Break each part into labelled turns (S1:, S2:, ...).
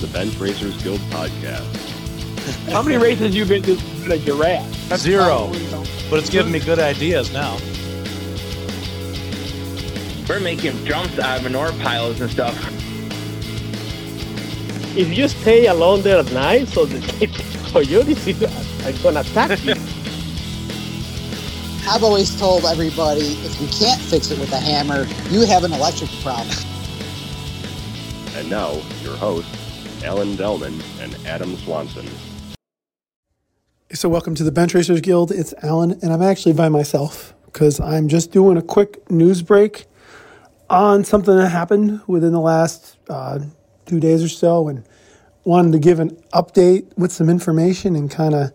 S1: to the Bench Racers Guild podcast.
S2: How many races you been to in a giraffe?
S3: Zero. But it's giving me good ideas now.
S4: We're making jumps out of manure piles and stuff.
S2: If you stay alone there at night, so the coyotes are gonna attack you.
S5: I've always told everybody if you can't fix it with a hammer, you have an electrical problem.
S1: And now, your hosts, Alan Delman and Adam Swanson.
S6: So, welcome to the Bench Racers Guild. It's Alan, and I'm actually by myself because I'm just doing a quick news break on something that happened within the last uh, two days or so, and wanted to give an update with some information and kind of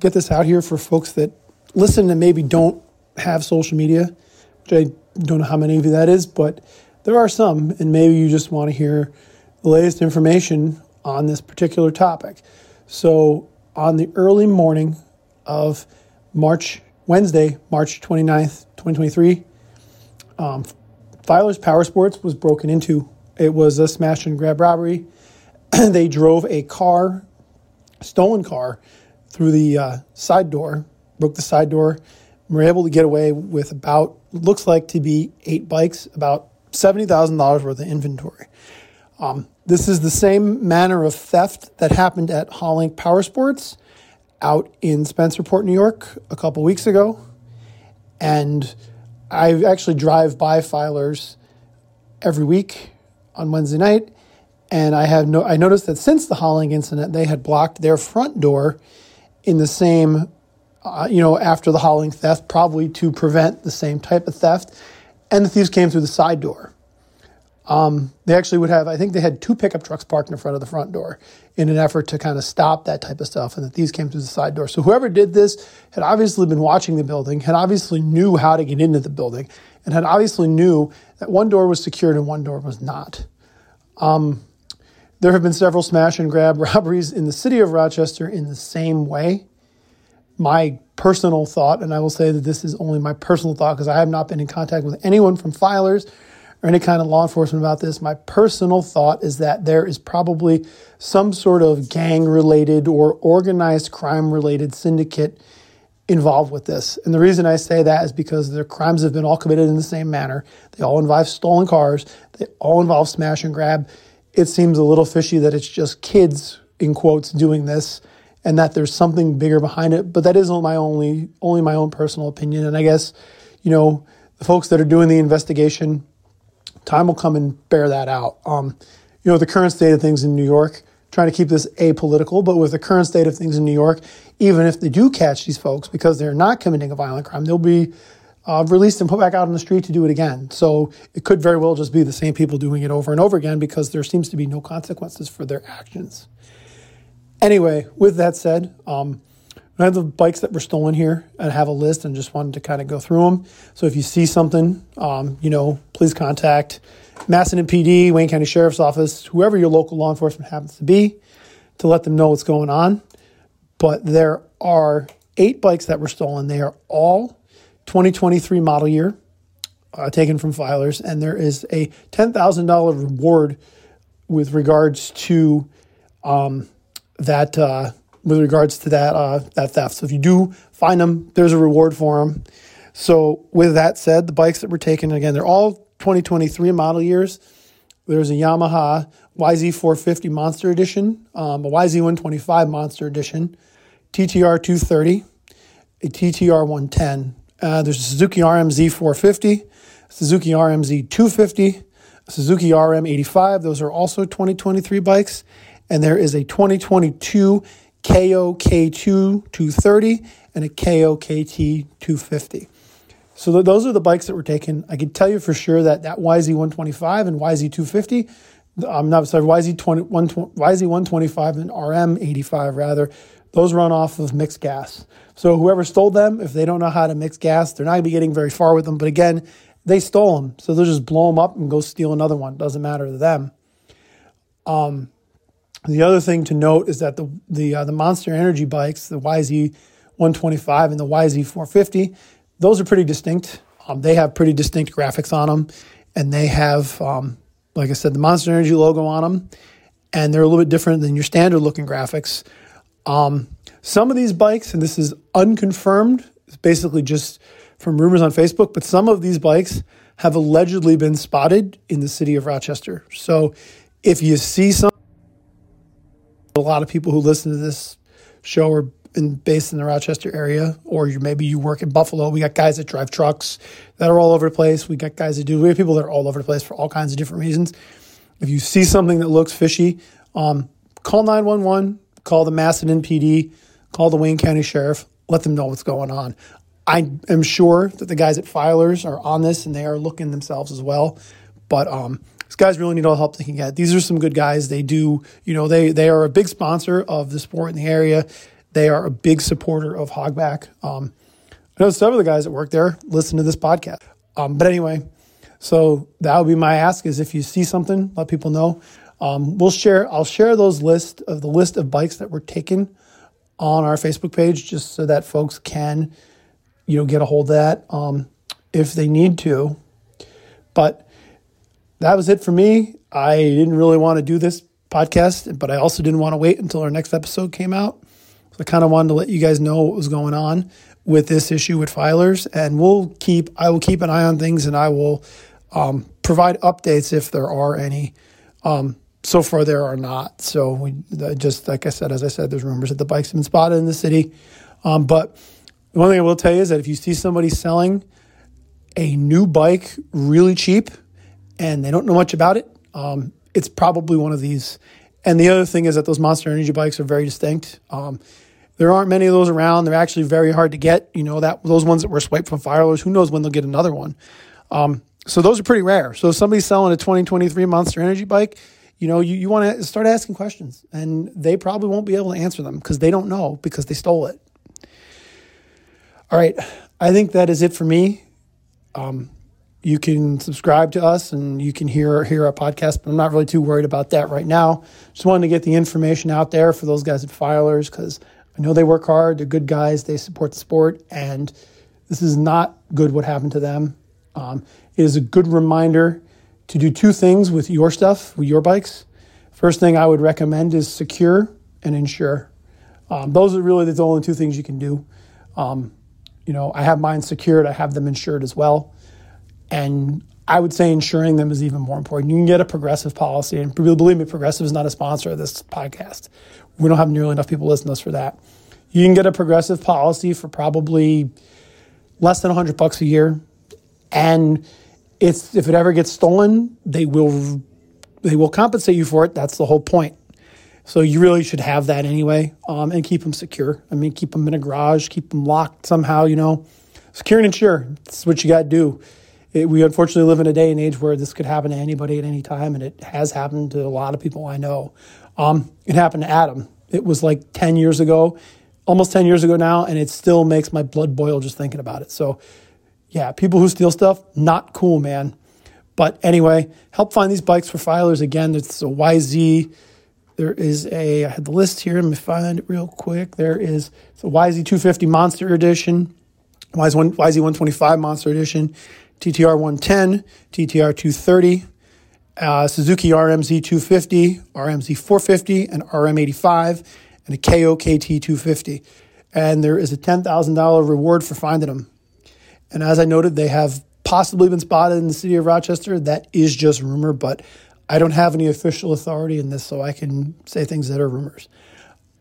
S6: get this out here for folks that listen and maybe don't have social media, which I don't know how many of you that is, but there are some, and maybe you just want to hear the latest information on this particular topic. So, on the early morning of March, Wednesday, March 29th, 2023, um, Filer's Power Sports was broken into. It was a smash and grab robbery. they drove a car, stolen car, through the uh, side door broke the side door. We were able to get away with about, looks like to be eight bikes, about $70,000 worth of inventory. Um, this is the same manner of theft that happened at Hollink Power Sports out in Spencerport, New York, a couple weeks ago. And I actually drive by Filers every week on Wednesday night. And I have no, I noticed that since the Hollink incident, they had blocked their front door in the same uh, you know, after the Hollink theft, probably to prevent the same type of theft. And the thieves came through the side door. Um, they actually would have, I think they had two pickup trucks parked in front of the front door in an effort to kind of stop that type of stuff. And that these came through the side door. So whoever did this had obviously been watching the building, had obviously knew how to get into the building, and had obviously knew that one door was secured and one door was not. Um, there have been several smash and grab robberies in the city of Rochester in the same way my personal thought, and I will say that this is only my personal thought because I have not been in contact with anyone from filers or any kind of law enforcement about this. My personal thought is that there is probably some sort of gang related or organized crime related syndicate involved with this. And the reason I say that is because the crimes have been all committed in the same manner. They all involve stolen cars, they all involve smash and grab. It seems a little fishy that it's just kids, in quotes, doing this and that there's something bigger behind it. But that is my only only my own personal opinion. And I guess, you know, the folks that are doing the investigation, time will come and bear that out. Um, you know, the current state of things in New York, trying to keep this apolitical, but with the current state of things in New York, even if they do catch these folks because they're not committing a violent crime, they'll be uh, released and put back out on the street to do it again. So it could very well just be the same people doing it over and over again because there seems to be no consequences for their actions. Anyway, with that said, um, I have the bikes that were stolen here. I have a list and just wanted to kind of go through them. So if you see something, um, you know, please contact Macedon PD, Wayne County Sheriff's Office, whoever your local law enforcement happens to be, to let them know what's going on. But there are eight bikes that were stolen. They are all 2023 model year, uh, taken from filers, and there is a $10,000 reward with regards to um, that uh, with regards to that uh, that theft. So if you do find them, there's a reward for them. So with that said, the bikes that were taken again, they're all 2023 model years. There's a Yamaha YZ450 Monster Edition, um, a YZ125 Monster Edition, TTR 230, a TTR 110. Uh, there's a Suzuki RMZ 450, Suzuki RMZ 250, Suzuki RM 85. Those are also 2023 bikes and there is a 2022 Kayo K2 230 and a Kayo KT 250. So th- those are the bikes that were taken. I can tell you for sure that that YZ125 and YZ250, I'm not sorry, YZ20, YZ125 and RM85 rather, those run off of mixed gas. So whoever stole them, if they don't know how to mix gas, they're not going to be getting very far with them. But again, they stole them, so they'll just blow them up and go steal another one. Doesn't matter to them. Um, the other thing to note is that the the uh, the Monster Energy bikes, the YZ 125 and the YZ 450, those are pretty distinct. Um, they have pretty distinct graphics on them, and they have, um, like I said, the Monster Energy logo on them, and they're a little bit different than your standard looking graphics. Um, some of these bikes, and this is unconfirmed, it's basically just from rumors on Facebook, but some of these bikes have allegedly been spotted in the city of Rochester. So if you see some, a lot of people who listen to this show are in, based in the Rochester area, or you, maybe you work in Buffalo. We got guys that drive trucks that are all over the place. We got guys that do. We have people that are all over the place for all kinds of different reasons. If you see something that looks fishy, um, call 911, call the Macedon PD, call the Wayne County Sheriff, let them know what's going on. I am sure that the guys at Filers are on this and they are looking themselves as well. But um, these guys really need all the help they can get. These are some good guys. They do, you know, they they are a big sponsor of the sport in the area. They are a big supporter of Hogback. Um, I know some of the guys that work there listen to this podcast. Um, but anyway, so that would be my ask: is if you see something, let people know. Um, we'll share. I'll share those list of the list of bikes that were taken on our Facebook page, just so that folks can, you know, get a hold of that um, if they need to. But that was it for me. I didn't really want to do this podcast, but I also didn't want to wait until our next episode came out. So I kind of wanted to let you guys know what was going on with this issue with filers, and we'll keep I will keep an eye on things, and I will um, provide updates if there are any. Um, so far, there are not. So we just like I said, as I said, there's rumors that the bikes have been spotted in the city. Um, but the one thing I will tell you is that if you see somebody selling a new bike really cheap and they don't know much about it, um, it's probably one of these. And the other thing is that those Monster Energy bikes are very distinct. Um, there aren't many of those around. They're actually very hard to get. You know that those ones that were swiped from Filers. Who knows when they'll get another one? Um, so those are pretty rare. So if somebody's selling a 2023 Monster Energy bike, you know you, you want to start asking questions, and they probably won't be able to answer them because they don't know because they stole it. All right, I think that is it for me. Um, you can subscribe to us and you can hear hear our podcast, but I'm not really too worried about that right now. Just wanted to get the information out there for those guys at Filers because I know they work hard. They're good guys. They support the sport, and this is not good what happened to them. Um, it is a good reminder to do two things with your stuff, with your bikes. First thing I would recommend is secure and insure. Um, those are really the only two things you can do. Um, you know, I have mine secured. I have them insured as well, and I would say insuring them is even more important. You can get a progressive policy, and believe me, Progressive is not a sponsor of this podcast. We don't have nearly enough people listening to us for that. You can get a progressive policy for probably less than 100 bucks a year, and it's if it ever gets stolen, they will they will compensate you for it. That's the whole point. So you really should have that anyway, um, and keep them secure. I mean, keep them in a garage, keep them locked somehow. You know, secure and insure. That's what you got to do. It, we unfortunately live in a day and age where this could happen to anybody at any time, and it has happened to a lot of people I know. Um, it happened to Adam. It was like ten years ago, almost ten years ago now, and it still makes my blood boil just thinking about it. So, yeah, people who steal stuff, not cool, man. But anyway, help find these bikes for filers. Again, it's a YZ there is a, I had the list here. Let me find it real quick. There is the YZ250 Monster Edition, YZ125 Monster Edition, TTR 110, TTR 230, uh, Suzuki RMZ 250, RMZ 450, and RM85, and a Kayo KT 250. And there is a $10,000 reward for finding them. And as I noted, they have possibly been spotted in the city of Rochester. That is just rumor, but I don't have any official authority in this, so I can say things that are rumors.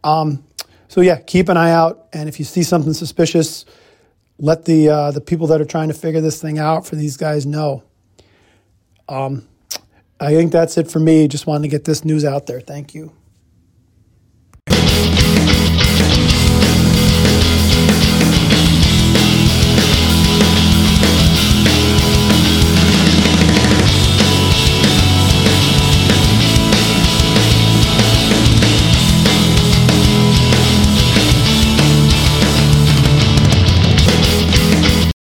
S6: Um, so yeah, keep an eye out, and if you see something suspicious, let the uh, the people that are trying to figure this thing out for these guys know. Um, I think that's it for me. Just wanted to get this news out there. Thank you.